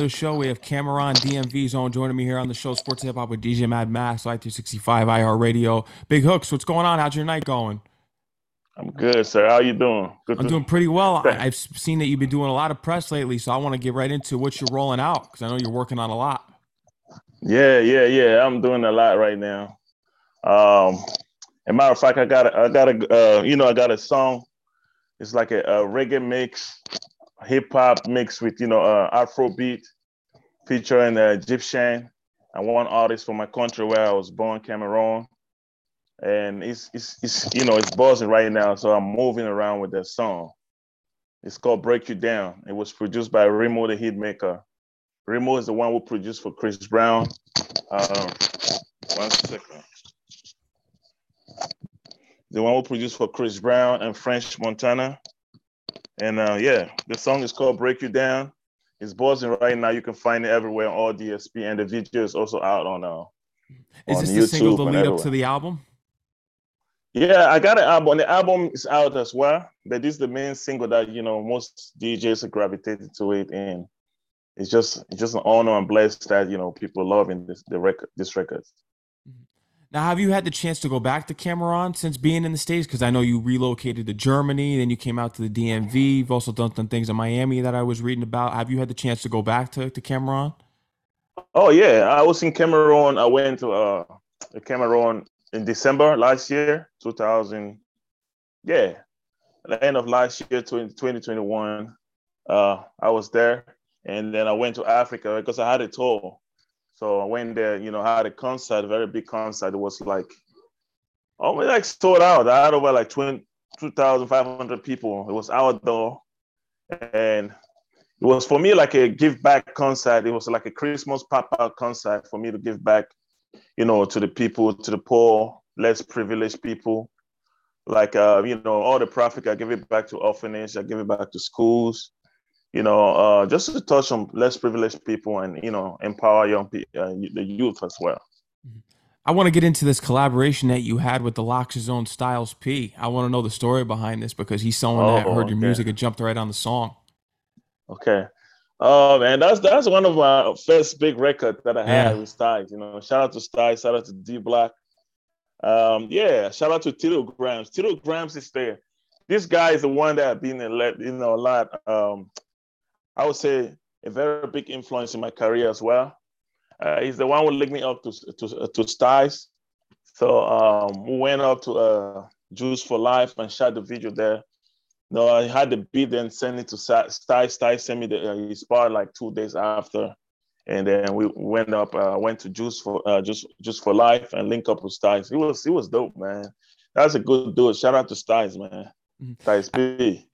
the show. We have Cameroon DMV Zone joining me here on the show, Sports Hip Hop with DJ Mad Max, I365 IR Radio. Big Hookz, what's going on? How's your night going? I'm good, sir. How you doing? Good I'm to- doing pretty well. I, have seen that you've been doing a lot of press lately, so I want to get right into what you're rolling out because I know you're working on a lot. Yeah, yeah, yeah. I'm doing a lot right now. Um, as a matter of fact, I got a, I got a, uh, you know, I got a song. It's like a, a reggae mix hip hop mixed with you know uh, Afro beat, featuring uh, Egyptian and one artist from my country where I was born, Cameroon. And it's, it's, it's you know it's buzzing right now, so I'm moving around with that song. It's called "Break You Down." It was produced by Remo the Hitmaker. Remo is the one who produced for Chris Brown. Um, one second. The one who produced for Chris Brown and French Montana. And uh, yeah, the song is called Break You Down. It's buzzing right now. You can find it everywhere on all DSP, and the video is also out on uh Is on this YouTube the single the lead everywhere. up to the album? Yeah, I got an album. The album is out as well, but this is the main single that you know most DJs are gravitated to it, and it's just it's just an honor and blessed that you know people loving this the record this record. Now, have you had the chance to go back to Cameroon since being in the States? Because I know you relocated to Germany, then you came out to the DMV. You've also done some things in Miami that I was reading about. Have you had the chance to go back to, to Cameroon? Oh, yeah. I was in Cameroon. I went to uh, Cameroon in December last year, 2000. Yeah, the end of last year, 2021. Uh, I was there. And then I went to Africa because I had a tour so I went there, you know, had a concert, a very big concert. It was like almost like sold out. I had over like 20, 2,500 people. It was outdoor. And it was for me like a give back concert. It was like a Christmas pop out concert for me to give back, you know, to the people, to the poor, less privileged people. Like, uh, you know, all the profit, I give it back to orphanage, I give it back to schools you know, uh, just to touch on less privileged people and you know empower young people, uh, the youth as well. Mm-hmm. I want to get into this collaboration that you had with the LOX's own Styles P. I want to know the story behind this because he's someone oh, that heard your okay. music and jumped right on the song. Okay. Oh man, that's that's one of my first big record that I had yeah. with Styles. You know, shout out to Styles, shout out to D Block. Um, yeah, shout out to Tito Grams. Tito Grams is there. This guy is the one that been in, you know, a lot um, I would say, a very big influence in my career as well. Uh, he's the one who linked me up to to, to Styles. So um, we went up to uh, Juice for Life and shot the video there. No, I had the beat and sent it to Styles. Styles sent me the uh, his part like two days after, and then we went up, uh, went to Juice for uh, Juice Juice for Life and link up with Styles. It was it was dope, man. That's a good dude. Shout out to Styles, man. Mm-hmm. Styles P.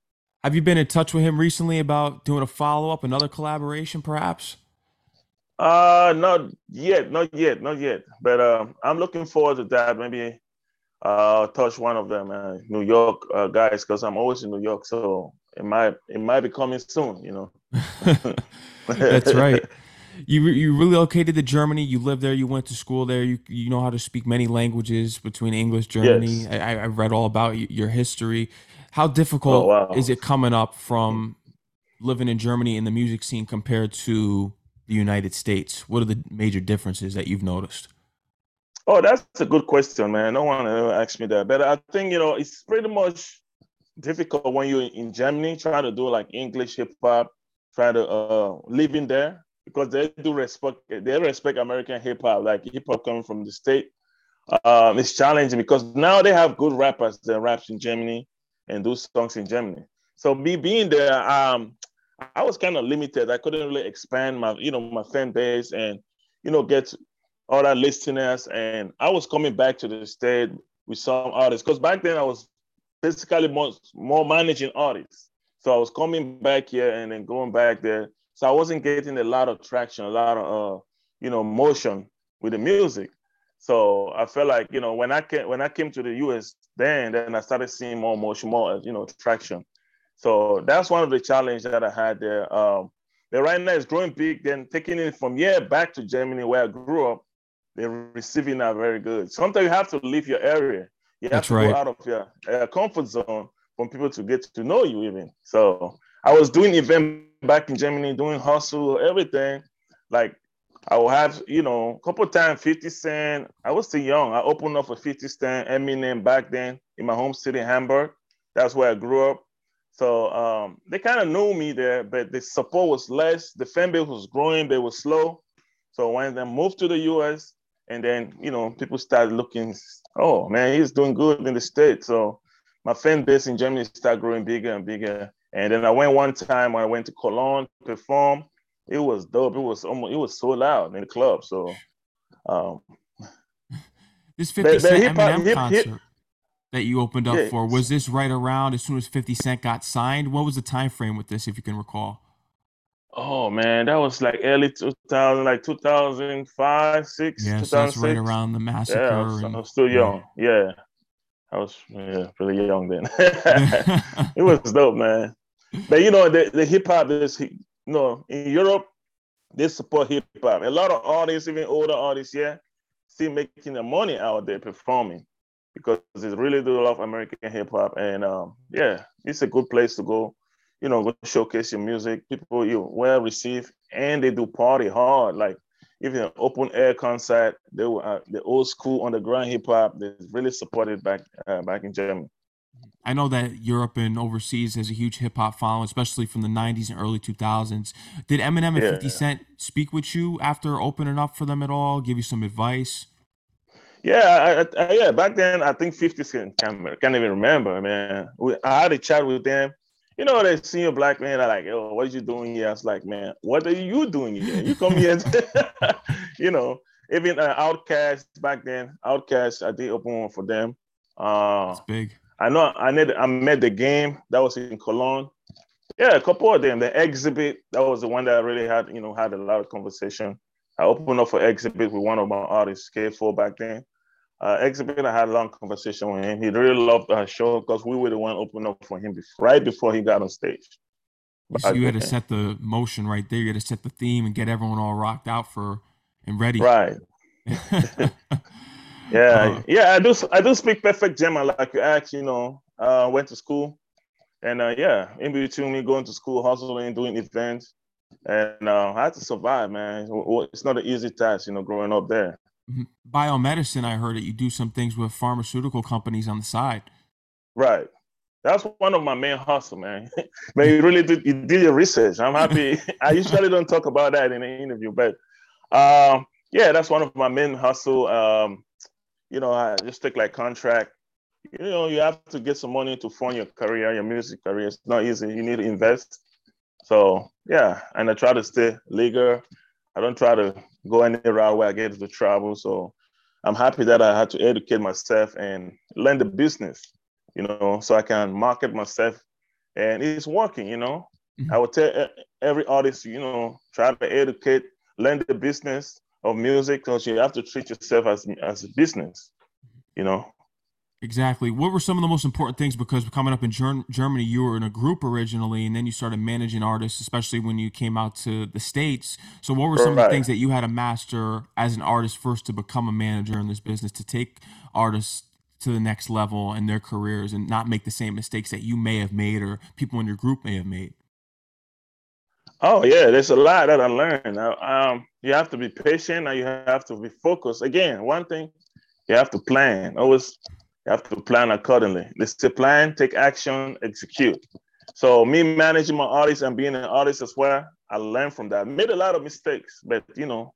Have you been in touch with him recently about doing a follow up, another collaboration, perhaps? Uh, not yet, not yet, not yet. But uh, I'm looking forward to that. Maybe uh, touch one of them, uh, New York uh, guys, because I'm always in New York, so it might it might be coming soon. You know. That's right. You you relocated to Germany. You lived there. You went to school there. You you know how to speak many languages between English, Germany. Yes. I, I read all about your history. How difficult oh, wow. is it coming up from living in Germany in the music scene compared to the United States? What are the major differences that you've noticed? Oh, that's a good question, man. No one ever asked me that, but I think you know it's pretty much difficult when you're in Germany trying to do like English hip hop, trying to uh, live in there because they do respect they respect American hip hop, like hip hop coming from the state. Um, it's challenging because now they have good rappers that raps in Germany and do songs in Germany. So me being there, um, I was kind of limited. I couldn't really expand my, you know, my fan base and, you know, get other listeners. And I was coming back to the state with some artists because back then I was basically more, more managing artists. So I was coming back here and then going back there. So I wasn't getting a lot of traction, a lot of, uh, you know, motion with the music. So I felt like, you know, when I came when I came to the US, then then I started seeing more motion, more you know, traction. So that's one of the challenges that I had there. Um, but right now it's growing big. Then taking it from here back to Germany where I grew up, they're receiving that very good. Sometimes you have to leave your area. You have that's to right. go out of your uh, comfort zone for people to get to know you even. So I was doing event back in Germany, doing hustle, everything. Like I will have, you know, a couple times 50 Cent. I was still young. I opened up for 50 Cent, Eminem back then in my home city, Hamburg. That's where I grew up. So um, they kind of knew me there, but the support was less. The fan base was growing, but it was slow. So when I moved to the US, and then you know people started looking, oh man, he's doing good in the States. So my fan base in Germany started growing bigger and bigger. And then I went one time I went to Cologne to perform. It was dope. It was almost it was so loud in the club. So um, this 50 Cent Eminem hip, concert hip, that you opened up yeah. for was this right around as soon as 50 Cent got signed? What was the time frame with this, if you can recall? Oh man, that was like early 2000, like 2005, six. Yeah, so that's right around the massacre. Yeah, I was, and, I was still young. Yeah. yeah. I was yeah, really young then. it was dope, man. But you know, the, the hip hop is, know, in Europe, they support hip hop. A lot of artists, even older artists, yeah, still making the money out there performing because they really do love American hip hop. And um, yeah, it's a good place to go, you know, go showcase your music. People you well received and they do party hard. Like even an open air concert, they were uh, the old school underground hip hop. They really supported back uh, back in Germany. I know that Europe and overseas has a huge hip hop following, especially from the '90s and early 2000s. Did Eminem and yeah. 50 Cent speak with you after opening up for them at all? Give you some advice? Yeah, I, I, yeah. Back then, I think 50 Cent can't, can't even remember, man. We, I had a chat with them you know, they see a black man, they're like, oh, what are you doing here? I was like, man, what are you doing here? You come here, you know, even uh, OutKast back then, OutKast, I did open one for them. Uh, That's big. I know I need I met the game that was in Cologne. Yeah, a couple of them. The Xzibit that was the one that I really had, you know, had a lot of conversation. I opened up for Xzibit with one of my artists, K4 back then uh, Xzibit, I had a long conversation with him. He really loved our show because we were the one opening up for him before, right before he got on stage. So you had to set the motion right there. You had to set the theme and get everyone all rocked out for and ready. Right. yeah, yeah. I do. I do speak perfect German, like you asked. You know, uh, went to school, and uh, yeah, in between me going to school, hustling, doing events, and uh, I had to survive, man. It's not an easy task, you know, growing up there. Mm-hmm. Biomedicine, I heard that you do some things with pharmaceutical companies on the side. Right. That's one of my main hustle, man. man, you really did, you did your research. I'm happy. I usually don't talk about that in an interview, but um, yeah, that's one of my main hustle. Um, you know, I just take like contract. You know, you have to get some money to fund your career, your music career. It's not easy. You need to invest. So yeah, and I try to stay legal. I don't try to go any route where I get into trouble. So I'm happy that I had to educate myself and learn the business, you know, so I can market myself. And it's working, you know. Mm-hmm. I would tell every artist, you know, try to educate, learn the business of music because you have to treat yourself as as a business, you know. Exactly. What were some of the most important things? Because coming up in Ger- Germany, you were in a group originally, and then you started managing artists, especially when you came out to the states. So, what were some right. of the things that you had to master as an artist first to become a manager in this business to take artists to the next level in their careers and not make the same mistakes that you may have made or people in your group may have made? Oh yeah, there's a lot that I learned. Um, you have to be patient and you have to be focused. Again, one thing you have to plan. Always you have to plan accordingly. Let's plan, take action, execute. So me managing my artists and being an artist as well, I learned from that. Made a lot of mistakes, but you know,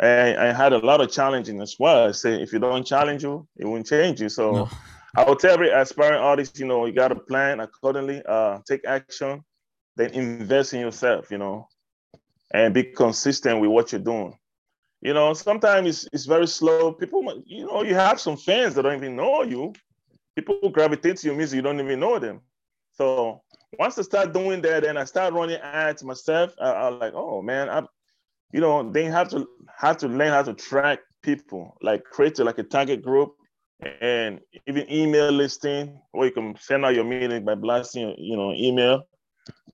I, I had a lot of challenging as well. I say if you don't challenge you, it won't change you. So no. I would tell every aspiring artist, you know, you got to plan accordingly, uh, take action, then invest in yourself, you know, and be consistent with what you're doing. You know, sometimes it's, it's very slow. People, you know, you have some fans that don't even know you. People gravitate to your music, you don't even know them. So once I start doing that, and I start running ads myself, I, I like, oh man, I, you know, they have to have to learn how to track people, like create like a target group, and even email listing, or you can send out your meeting by blasting, you know, email.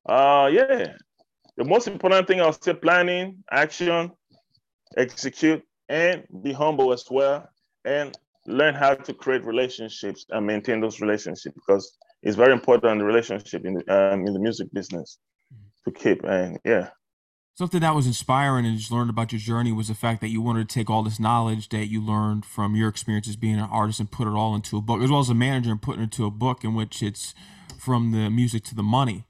Uh, yeah. The most important thing I'll still planning, action, execute, and be humble as well, and learn how to create relationships and maintain those relationships because it's very important in the relationship in the um, in the music business to keep. And yeah. Something that was inspiring and just learned about your journey was the fact that you wanted to take all this knowledge that you learned from your experiences being an artist and put it all into a book, as well as a manager and putting it into a book in which it's from the music to the money.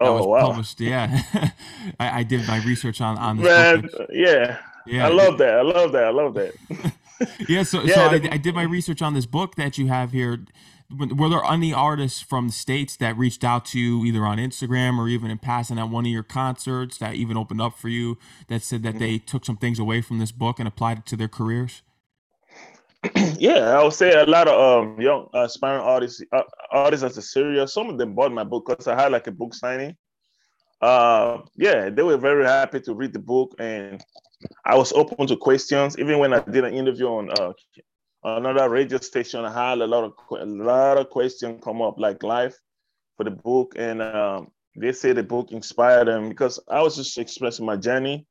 That oh wow! Published. Yeah, I, I, did my research on on this. Man, book. yeah, yeah, I love that. I love that. I love that. yeah, so yeah, so the, I, I, did my research on this book that you have here. Were there any artists from the states that reached out to you either on Instagram or even in passing at one of your concerts that even opened up for you that said that they mm-hmm. took some things away from this book and applied it to their careers? yeah, I would say a lot of um, young aspiring artists, uh, artists as a serious. Some of them bought my book because I had like a book signing. Uh, yeah, they were very happy to read the book, and I was open to questions. Even when I did an interview on uh, another radio station, I had a lot of a lot of questions come up like life for the book, and um, they say the book inspired them because I was just expressing my journey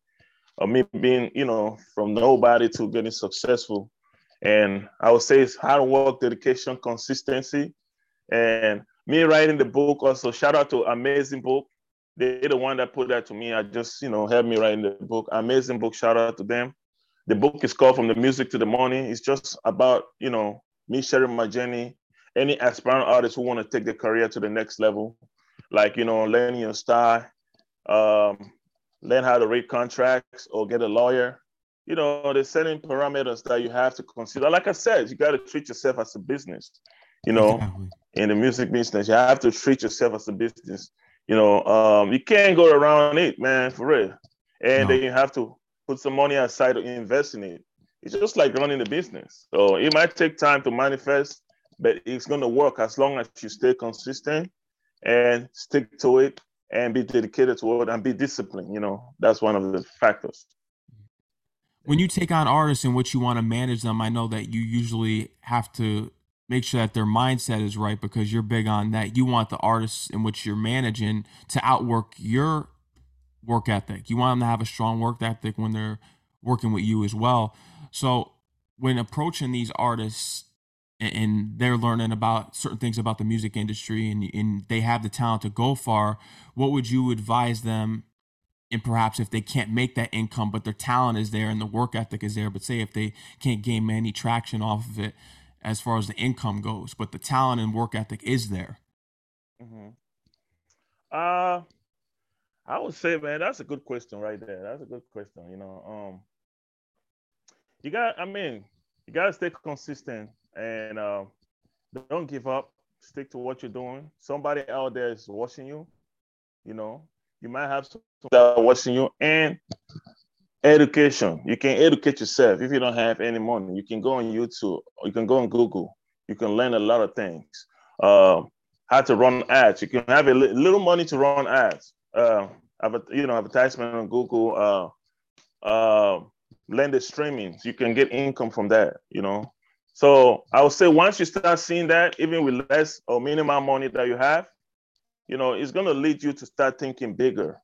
of me being, you know, from nobody to getting successful. And I would say it's hard work, dedication, consistency, and me writing the book. Also, shout out to Amazing Book. They're the one that put that to me. I just, you know, helped me write the book. Amazing book. Shout out to them. The book is called From the Music to the Money. It's just about, you know, me sharing my journey. Any aspiring artists who want to take their career to the next level, like, you know, learning your style, um, learn how to read contracts or get a lawyer. You know, the setting parameters that you have to consider. Like I said, you got to treat yourself as a business. You know, exactly. in the music business, you have to treat yourself as a business. You know, um, you can't go around it, man, for real. And no. then you have to put some money aside to invest in it. It's just like running a business. So it might take time to manifest, but it's going to work as long as you stay consistent and stick to it and be dedicated to it and be disciplined. You know, that's one of the factors. When you take on artists and which you want to manage them, I know that you usually have to make sure that their mindset is right because you're big on that. You want the artists in which you're managing to outwork your work ethic. You want them to have a strong work ethic when they're working with you as well. So when approaching these artists and they're learning about certain things about the music industry and, and they have the talent to go far, what would you advise them? And perhaps if they can't make that income, but their talent is there and the work ethic is there, but say if they can't gain any traction off of it, as far as the income goes, but the talent and work ethic is there. Mm-hmm. Uh, I would say, man, that's a good question right there. That's a good question. You know, um, you got, I mean, you got to stay consistent and uh, don't give up. Stick to what you're doing. Somebody out there is watching you. You know, you might have some that watching you, and education. You can educate yourself if you don't have any money. You can go on YouTube, you can go on Google. You can learn a lot of things. Uh, how to run ads. You can have a li- little money to run ads. Uh, you know, advertisement on Google. Uh, uh, the streaming. You can get income from that. You know. So I would say once you start seeing that, even with less or minimum money that you have, you know, it's gonna lead you to start thinking bigger.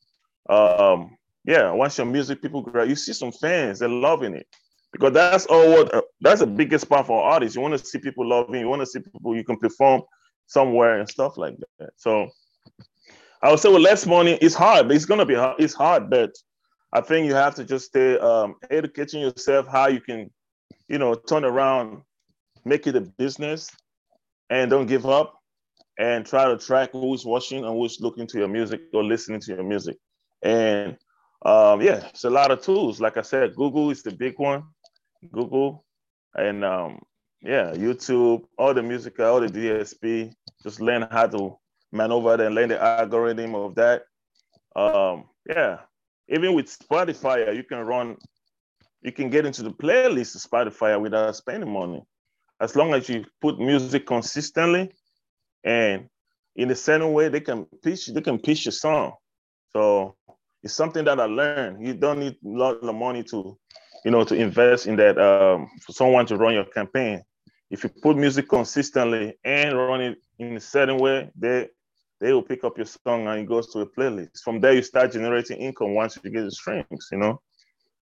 Um, yeah, once your music people grow, you see some fans, they're loving it. Because that's all what uh, that's the biggest part for artists. You want to see people loving, you want to see people you can perform somewhere and stuff like that. So I would say with less money, it's hard, but it's gonna be hard. It's hard, but I think you have to just stay um, educating yourself how you can, you know, turn around, make it a business, and don't give up, and try to track who's watching and who's looking to your music or listening to your music. And um, yeah, it's a lot of tools. Like I said, Google is the big one. Google and um, yeah, YouTube, all the music, all the DSP. Just learn how to maneuver and learn the algorithm of that. Um, yeah, even with Spotify, you can run, you can get into the playlist of Spotify without spending money, as long as you put music consistently, and in the certain way, they can pitch, they can pitch your song. So it's something that I learned. You don't need a lot of money to, you know, to invest in that um, for someone to run your campaign. If you put music consistently and run it in a certain way, they they will pick up your song and it goes to a playlist. From there, you start generating income once you get the streams. You know,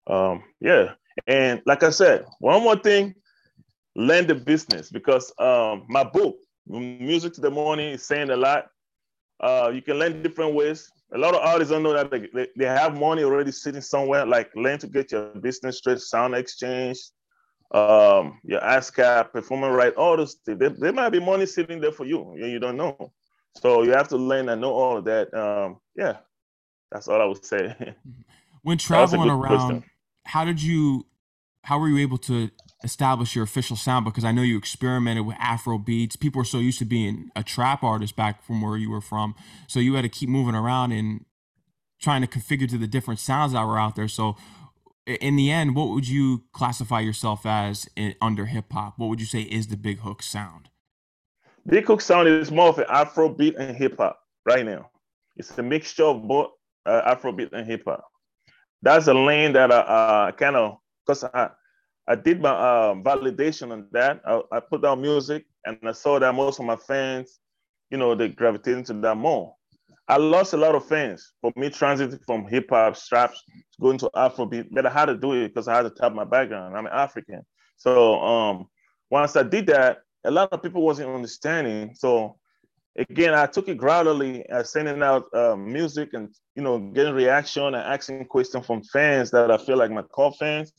um, yeah. And like I said, one more thing, learn the business because um, my book Music to the morning is saying a lot. Uh, you can learn different ways. A lot of artists don't know that they, they, they have money already sitting somewhere. Like learn to get your business straight, SoundExchange, um, your ASCAP, performing right, all those things. There, there, might be money sitting there for you. You, you don't know. So you have to learn and know all of that. Um, yeah, that's all I would say. When traveling around, question. how did you, how were you able to establish your official sound? Because I know you experimented with Afro beats. People were so used to being a trap artist back from where you were from, so you had to keep moving around and trying to configure to the different sounds that were out there. So in the end, what would you classify yourself as in, under hip hop? What would you say is the Big Hook sound? Big Hook sound is more of an Afro beat and hip hop right now. It's a mixture of both uh, Afro beat and hip hop. That's a lane that I uh, kind of, because I, I did my uh, validation on that. I, I put out music and I saw that most of my fans, you know, they gravitated to that more. I lost a lot of fans for me transiting from hip hop straps going to Afrobeat, but I had to do it because I had to tap my background. I'm an African. So um, once I did that, a lot of people wasn't understanding. So again, I took it gradually, uh, sending out uh, music and you know getting reaction and asking questions from fans that I feel like my core fans.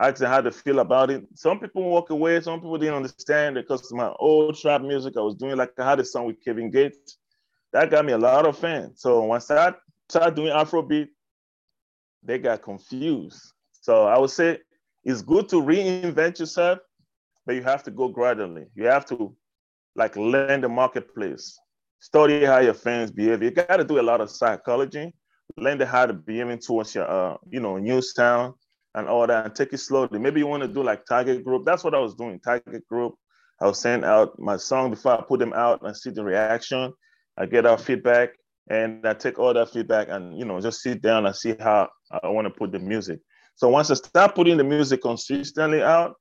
Asking how to feel about it. Some people walk away. Some people didn't understand because my old trap music I was doing. Like I had a song with Kevin Gates that got me a lot of fans. So once I started doing Afrobeat, they got confused. So I would say it's good to reinvent yourself, but you have to go gradually. You have to like learn the marketplace, study how your fans behave. You got to do a lot of psychology, learn how to behave towards your, uh, you know, new sound and all that, and take it slowly. Maybe you want to do like target group. That's what I was doing. Target group. I was sending out my song before I put them out and see the reaction. I get our feedback and I take all that feedback and you know just sit down and see how I want to put the music. So once I start putting the music consistently out,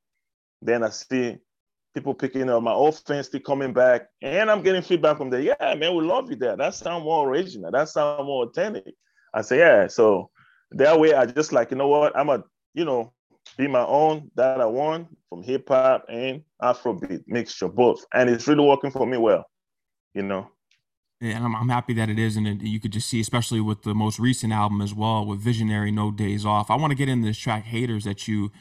then I see people picking up my old fans still coming back, and I'm getting feedback from them. Yeah, man, we love you there. That sound more original. That sound more authentic. I say, yeah. So that way, I just like you know what I'm a you know be my own that I want from hip hop and Afrobeat mixture both, and it's really working for me well. You know and I'm, I'm happy that it is, and it, you could just see, especially with the most recent album as well, with Visionary, No Days Off. I want to get in this track "Haters" that you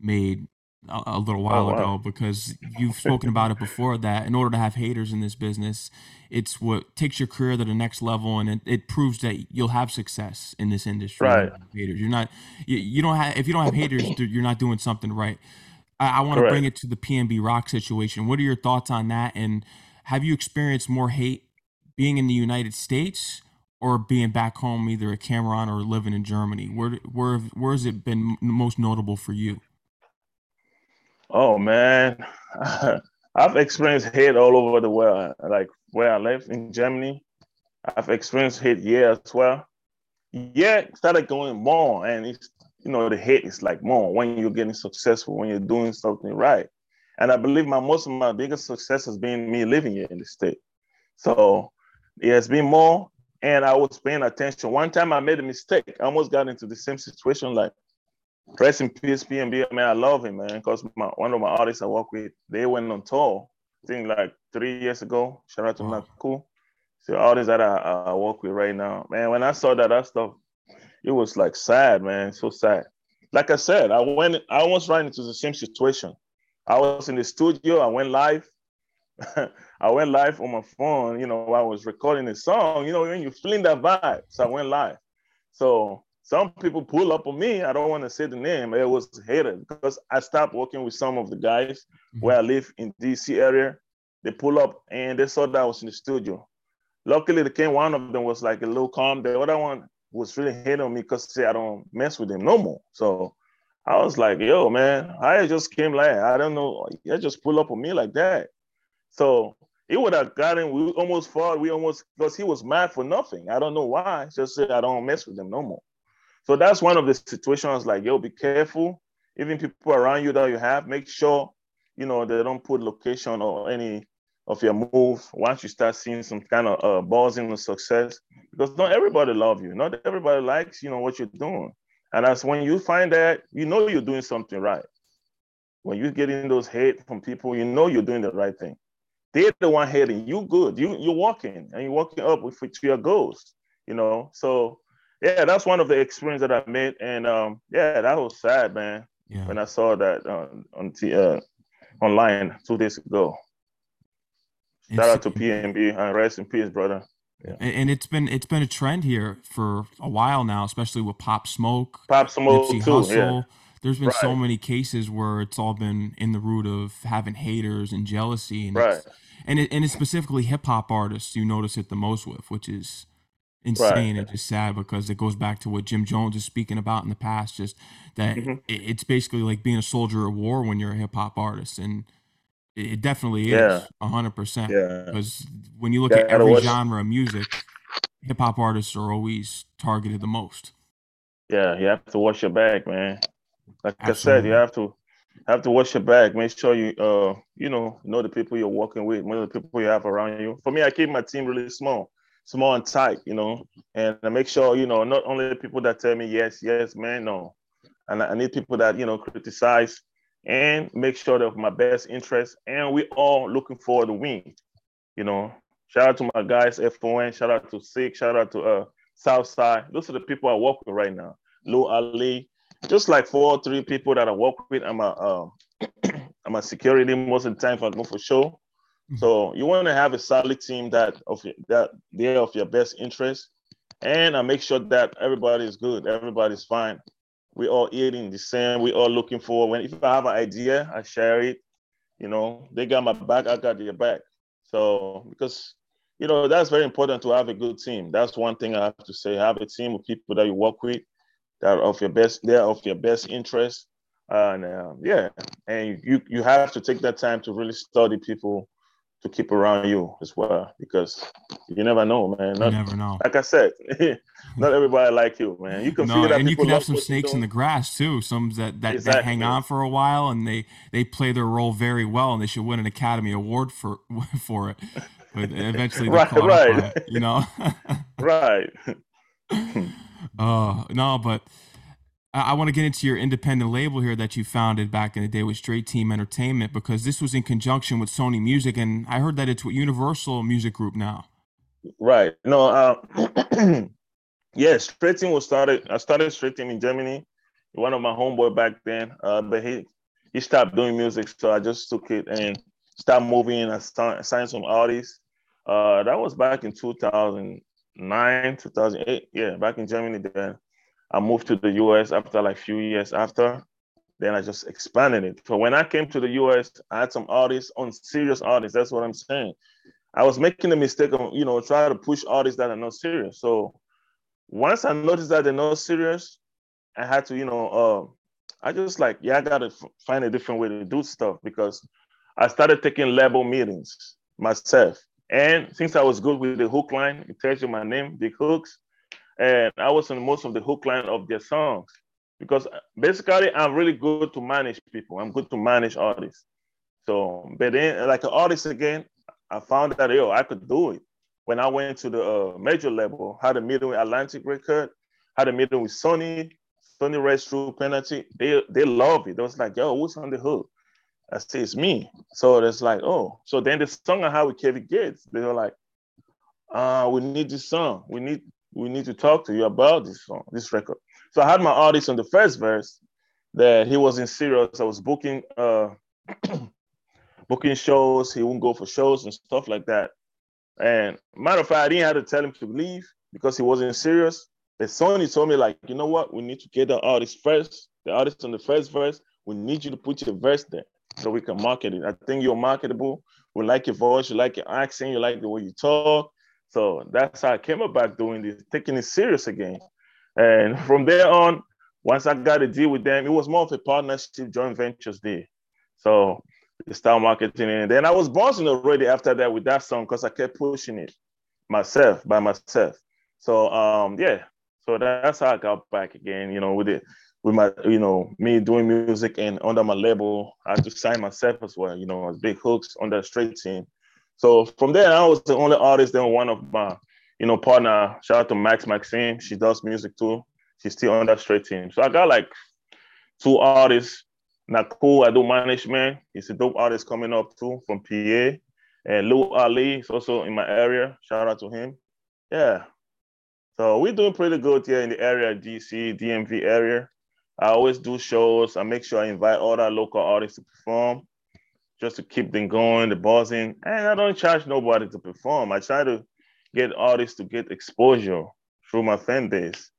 made a, a little oh, while oh, wow. ago because you've spoken about it before. That in order to have haters in this business, it's what takes your career to the next level, and it, it proves that you'll have success in this industry. Right, haters. You're not. You, you don't have. If you don't have haters, you're not doing something right. I, I want to bring it to the PNB Rock situation. What are your thoughts on that? And have you experienced more hate being in the United States or being back home, either at Cameroon or living in Germany? Where where where has it been most notable for you? Oh man, I've experienced hate all over the world. Like where I live in Germany, I've experienced hate here as well. Yeah, started going more, and it's you know the hate is like more when you're getting successful, when you're doing something right. And I believe my most of my biggest success has been me living here in the state. So it has been more, and I was paying attention. One time I made a mistake. I almost got into the same situation. Like, rest in peace, PNB. Man, I love him, man, because one of my artists I work with, they went on tour. I think like three years ago. Shout out to wow. Naku. So artists that I, I work with right now, man. When I saw that that stuff, it was like sad, man. So sad. Like I said, I went. I almost ran into the same situation. I was in the studio. I went live. I went live on my phone, you know, I was recording a song, you know, when you're feeling that vibe. So I went live. So some people pull up on me. I don't want to say the name. It was hated because I stopped working with some of the guys mm-hmm. where I live in DC area. They pull up and they saw that I was in the studio. Luckily, they came. One of them was like a little calm. The other one was really hating on me because say I don't mess with him no more. So I was like, yo, man, I just came like I don't know. I just pull up on me like that. So he would have gotten. We almost fought. We almost because he was mad for nothing. I don't know why. Just said I don't mess with them no more. So that's one of the situations. Like yo, be careful. Even people around you that you have, make sure you know they don't put location or any of your move once you start seeing some kind of uh, buzzing or success. Because not everybody love you. Not everybody likes you know what you're doing. And that's when you find that you know you're doing something right. When you're getting those hate from people, you know you're doing the right thing. they're the one heading. You good. You you're walking and you're walking up with to your goals. You know. So yeah, that's one of the experience that I made, and um, yeah, that was sad, man. Yeah. When I saw that on on t- uh, online two days ago. Shout it's, out to PNB and rest in peace, brother. Yeah. And it's been it's been a trend here for a while now, especially with Pop Smoke, Pop Smoke Nipsey too. Hussle. Yeah. There's been right. so many cases where it's all been in the root of having haters and jealousy, and right. It's, and it, and it's specifically hip hop artists you notice it the most with, which is insane right. and just sad because it goes back to what Jim Jones is speaking about in the past, just that mm-hmm. it, it's basically like being a soldier of war when you're a hip hop artist, and it definitely is hundred percent. Because when you look yeah, at every genre of music, hip hop artists are always targeted the most. Yeah, you have to wash your back, man. Like Absolutely. I said, you have to have to wash your back. Make sure you uh you know know the people you're working with, know the people you have around you. For me, I keep my team really small, small and tight, you know, and I make sure you know not only the people that tell me yes, yes, man, no, and I need people that you know criticize and make sure that my best interest, and we all looking for the win. You know, shout out to my guys, FON, shout out to Sick, shout out to uh Southside. Those are the people I work with right now. Lou Ali, just like four or three people that I work with. I'm a uh, I'm a security most of the time go for show. So you want to have a solid team that of that they're of your best interest, and I make sure that everybody is good, everybody's fine we all eating the same. We all looking for when if I have an idea, I share it. You know, they got my back, I got their back. So because you know that's very important to have a good team. That's one thing I have to say. Have a team of people that you work with that are of your best, they're of your best interest. and uh, yeah, and you you have to take that time to really study people to keep around you as well because you never know, man. Not, you never know. Like I said, not everybody like you, man. You can no, feel that, and you can have some snakes in the grass too. Some that that, exactly. that hang on for a while and they they play their role very well, and they should win an Academy Award for for it. But eventually, right, right. It, you know, right. Oh uh, no, but I want to get into your independent label here that you founded back in the day with Straight Team Entertainment because this was in conjunction with Sony Music, and I heard that it's with Universal Music Group now. Right. No. Uh, yeah, Straight Team was started. I started Straight Team in Germany. One of my homeboy back then, uh, but he he stopped doing music, so I just took it and started moving and signed some artists. Uh, that was back in 2009, 2008. Yeah, back in Germany then. I moved to the US after like few years after. Then I just expanded it. So when I came to the US, I had some artists on serious artists. That's what I'm saying. I was making the mistake of, you know, trying to push artists that are not serious. So once I noticed that they're not serious, I had to, you know, uh, I just like, yeah, I gotta f- find a different way to do stuff because I started taking label meetings myself. And since I was good with the hook line, it tells you my name, Big Hookz, and I was on most of the hook line of their songs because basically I'm really good to manage people. I'm good to manage artists. So, but then like an artist again, I found that yo I could do it. When I went to the uh, major level, had a meeting with Atlantic Record, had a meeting with Sony, Sony Red True Penalty. They they love it. They was like, yo, who's on the hook? I say it's me. So it's like, oh. So then the song I had with Kevin Gates, they were like, uh, we need this song. We need we need to talk to you about this song, this record. So I had my artist on the first verse that he was in serious. I was booking uh booking shows. He wouldn't go for shows and stuff like that. And matter of fact, I didn't have to tell him to leave because he wasn't serious. The Sony told me, like, you know what? We need to get the artist first, the artist on the first verse. We need you to put your verse there so we can market it. I think you're marketable. We like your voice, you like your accent, you like the way you talk. So that's how I came about doing this, taking it serious again. And from there on, once I got a deal with them, it was more of a partnership, joint ventures there. So the style marketing. And then I was bouncing already after that with that song because I kept pushing it myself by myself. So um yeah, so that's how I got back again, you know, with it with my, you know, me doing music and under my label, I had to sign myself as well, you know, as Big Hookz on the straight team. So from there, I was the only artist. Then one of my, you know, partner. Shout out to Max Maxine. She does music too. She's still on that straight team. So I got like two artists. Cool. I do management. He's a dope artist coming up too from PA. And Lou Ali is also in my area. Shout out to him. Yeah. So we're doing pretty good here in the area, DC, DMV area. I always do shows. I make sure I invite all our local artists to perform just to keep them going, the buzzing. And I don't charge nobody to perform. I try to get artists to get exposure through my fan base.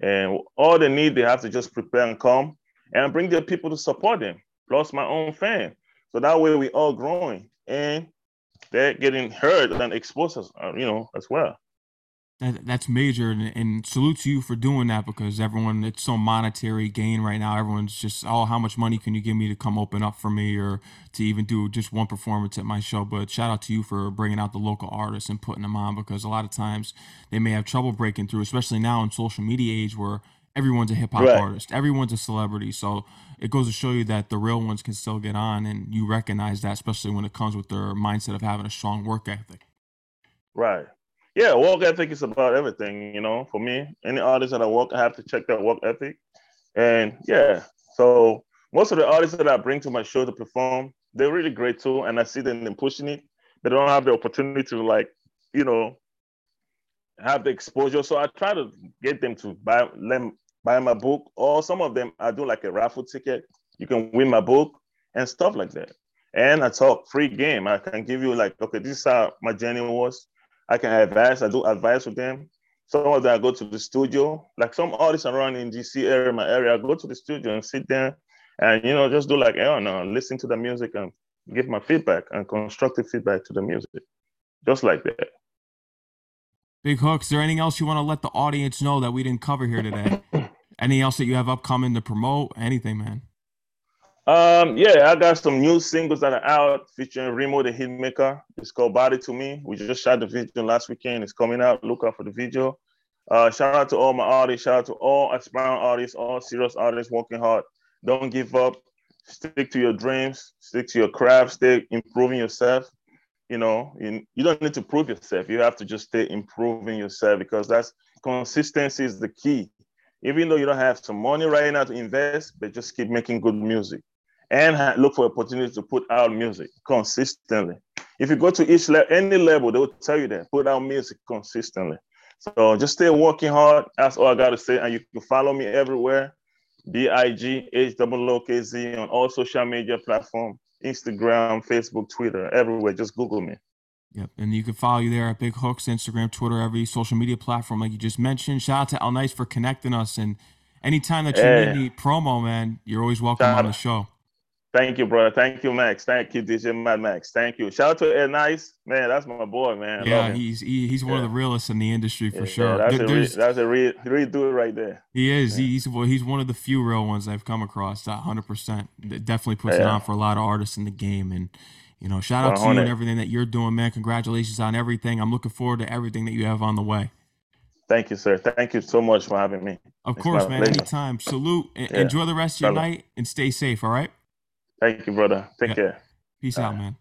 And all they need, they have to just prepare and come and bring their people to support them, plus my own fan. So that way we all growing and they're getting heard and exposed, uh, you know, as well that, that's major and, and salute to you for doing that because everyone it's so monetary gain right now. Everyone's just oh how much money can you give me to come open up for me or to even do just one performance at my show? But shout out to you for bringing out the local artists and putting them on because a lot of times they may have trouble breaking through especially now in social media age where everyone's a hip-hop right. artist everyone's a celebrity. So it goes to show you that the real ones can still get on and you recognize that especially when it comes with their mindset of having a strong work ethic. Right yeah, work ethic is about everything, you know. For me, any artist that I work, I have to check that work ethic. And yeah, so most of the artists that I bring to my show to perform, they're really great too. And I see them pushing it. They don't have the opportunity to like, you know, have the exposure. So I try to get them to buy them buy my book, or some of them I do like a raffle ticket. You can win my book and stuff like that. And I talk free game. I can give you like, okay, this is how my journey was. I can advise. I do advice with them. Some of them I go to the studio. Like some artists around in DC area, my area, I go to the studio and sit there and you know just do like eh, I don't know, listen to the music and give my feedback and constructive feedback to the music, just like that. Big Hook, is there anything else you want to let the audience know that we didn't cover here today? Anything else that you have upcoming to promote? Anything, man? Um, yeah, I got some new singles that are out featuring Remo the Hitmaker. It's called Body to Me. We just shot the video last weekend. It's coming out. Look out for the video. Uh, shout out to all my artists. Shout out to all aspiring artists, all serious artists working hard. Don't give up. Stick to your dreams. Stick to your craft. Stay improving yourself. You know, you, you don't need to prove yourself. You have to just stay improving yourself because that's consistency is the key. Even though you don't have some money right now to invest, but just keep making good music and look for opportunities to put out music consistently. If you go to each le- any level, they will tell you that put out music consistently. So just stay working hard. That's all I got to say. And you can follow me everywhere. B I G H O O K Z on all social media platforms Instagram, Facebook, Twitter, everywhere. Just Google me. Yep. And you can follow you there at Big Hookz, Instagram, Twitter, every social media platform, like you just mentioned. Shout out to El Nice for connecting us. And anytime that you hey. need any promo, man, you're always welcome Shout on the show. Thank you, brother. Thank you, Max. Thank you, DJ Mad Max. Thank you. Shout out to Ed Nice, man. That's my boy, man. yeah, he's he, he's one yeah. of the realest in the industry for yeah, sure. Yeah, that's, a re- that's a real, real dude right there. He is. He's he's one of the few real ones I've come across. That hundred percent. Definitely puts it on for a lot of artists in the game. And you know, shout out to you and everything that you're doing, man. Congratulations on everything. I'm looking forward to everything that you have on the way. Thank you, sir. Thank you so much for having me. Of it's course, man. Pleasure. Anytime. Salute. Enjoy the rest of your night and stay safe. All right. Thank you, brother. Take yeah. care. Peace All out, man.